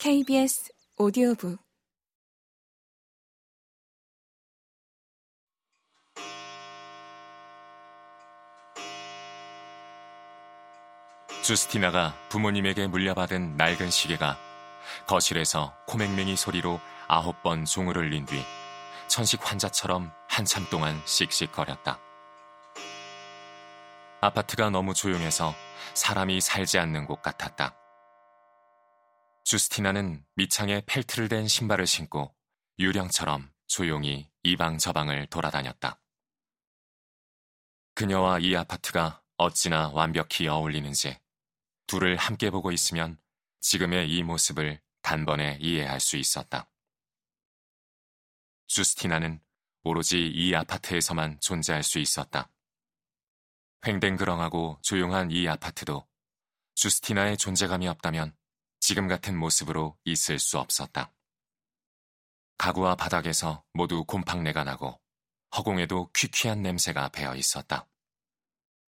KBS 오디오북 주스티나가 부모님에게 물려받은 낡은 시계가 거실에서 코맹맹이 소리로 아홉 번 종을 울린 뒤 천식 환자처럼 한참 동안 씩씩거렸다. 아파트가 너무 조용해서 사람이 살지 않는 곳 같았다. 주스티나는 밑창에 펠트를 댄 신발을 신고 유령처럼 조용히 이방 저방을 돌아다녔다. 그녀와 이 아파트가 어찌나 완벽히 어울리는지 둘을 함께 보고 있으면 지금의 이 모습을 단번에 이해할 수 있었다. 주스티나는 오로지 이 아파트에서만 존재할 수 있었다. 횡댕그렁하고 조용한 이 아파트도 주스티나의 존재감이 없다면 지금 같은 모습으로 있을 수 없었다. 가구와 바닥에서 모두 곰팡내가 나고 허공에도 퀴퀴한 냄새가 배어 있었다.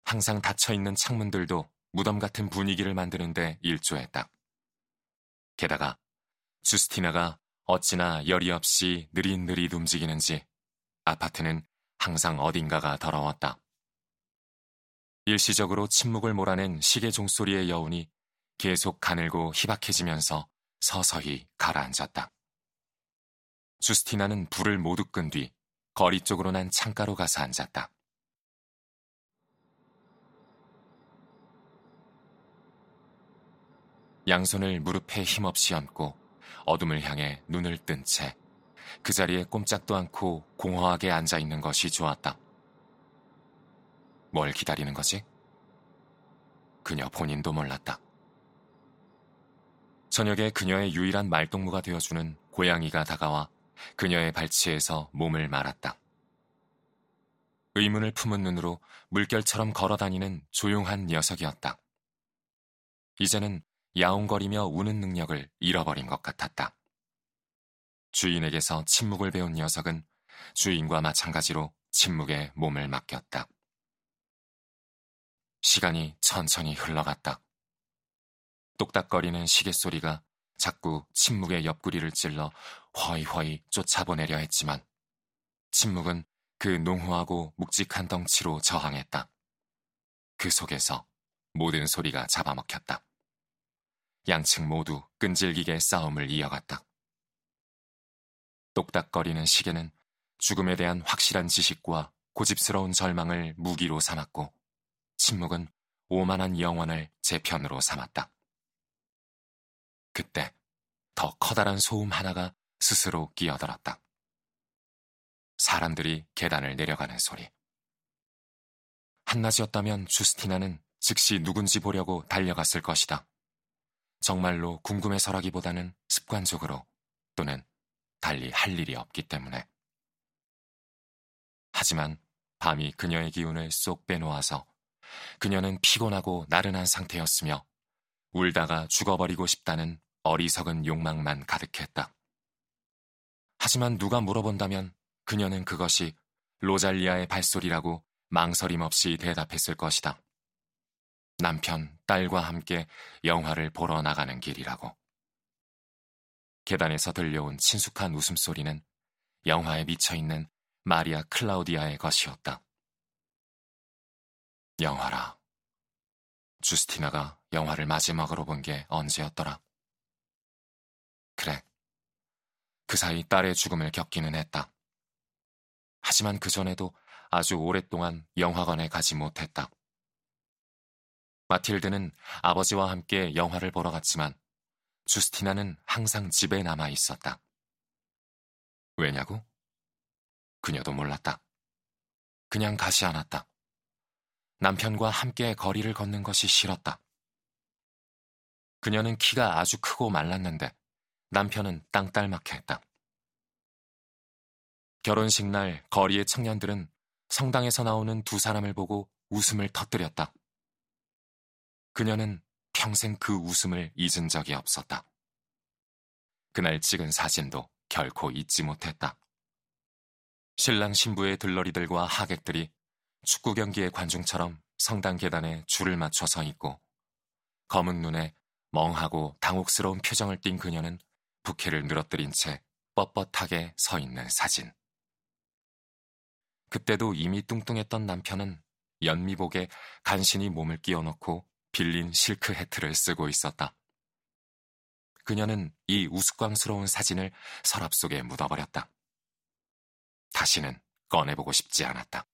항상 닫혀 있는 창문들도 무덤 같은 분위기를 만드는데 일조했다. 게다가 주스티나가 어찌나 열이 없이 느릿느릿 움직이는지 아파트는 항상 어딘가가 더러웠다. 일시적으로 침묵을 몰아낸 시계 종소리의 여운이 계속 가늘고 희박해지면서 서서히 가라앉았다. 주스티나는 불을 모두 끈 뒤 거리 쪽으로 난 창가로 가서 앉았다. 양손을 무릎에 힘없이 얹고 어둠을 향해 눈을 뜬 채 그 자리에 꼼짝도 않고 공허하게 앉아 있는 것이 좋았다. 뭘 기다리는 거지? 그녀 본인도 몰랐다. 저녁에 그녀의 유일한 말동무가 되어주는 고양이가 다가와 그녀의 발치에서 몸을 말았다. 의문을 품은 눈으로 물결처럼 걸어다니는 조용한 녀석이었다. 이제는 야옹거리며 우는 능력을 잃어버린 것 같았다. 주인에게서 침묵을 배운 녀석은 주인과 마찬가지로 침묵에 몸을 맡겼다. 시간이 천천히 흘러갔다. 똑딱거리는 시계 소리가 자꾸 침묵의 옆구리를 찔러 허이허이 쫓아보내려 했지만 침묵은 그 농후하고 묵직한 덩치로 저항했다. 그 속에서 모든 소리가 잡아먹혔다. 양측 모두 끈질기게 싸움을 이어갔다. 똑딱거리는 시계는 죽음에 대한 확실한 지식과 고집스러운 절망을 무기로 삼았고 침묵은 오만한 영혼을 제 편으로 삼았다. 그때 더 커다란 소음 하나가 스스로 끼어들었다. 사람들이 계단을 내려가는 소리. 한낮이었다면 주스티나는 즉시 누군지 보려고 달려갔을 것이다. 정말로 궁금해서라기보다는 습관적으로 또는 달리 할 일이 없기 때문에. 하지만 밤이 그녀의 기운을 쏙 빼놓아서 그녀는 피곤하고 나른한 상태였으며 울다가 죽어버리고 싶다는 어리석은 욕망만 가득했다. 하지만 누가 물어본다면 그녀는 그것이 로잘리아의 발소리라고 망설임 없이 대답했을 것이다. 남편, 딸과 함께 영화를 보러 나가는 길이라고. 계단에서 들려온 친숙한 웃음소리는 영화에 미쳐있는 마리아 클라우디아의 것이었다. 영화라. 주스티나가 영화를 마지막으로 본 게 언제였더라? 그래. 그 사이 딸의 죽음을 겪기는 했다. 하지만 그 전에도 아주 오랫동안 영화관에 가지 못했다. 마틸드는 아버지와 함께 영화를 보러 갔지만 주스티나는 항상 집에 남아 있었다. 왜냐고? 그녀도 몰랐다. 그냥 가지 않았다. 남편과 함께 거리를 걷는 것이 싫었다. 그녀는 키가 아주 크고 말랐는데 남편은 땅딸맣게 했다. 결혼식 날 거리의 청년들은 성당에서 나오는 두 사람을 보고 웃음을 터뜨렸다. 그녀는 평생 그 웃음을 잊은 적이 없었다. 그날 찍은 사진도 결코 잊지 못했다. 신랑 신부의 들러리들과 하객들이 축구 경기의 관중처럼 성당 계단에 줄을 맞춰 서 있고 검은 눈에 멍하고 당혹스러운 표정을 띈 그녀는 부케를 늘어뜨린 채 뻣뻣하게 서 있는 사진. 그때도 이미 뚱뚱했던 남편은 연미복에 간신히 몸을 끼워 넣고 빌린 실크 해트를 쓰고 있었다. 그녀는 이 우스꽝스러운 사진을 서랍 속에 묻어버렸다. 다시는 꺼내보고 싶지 않았다.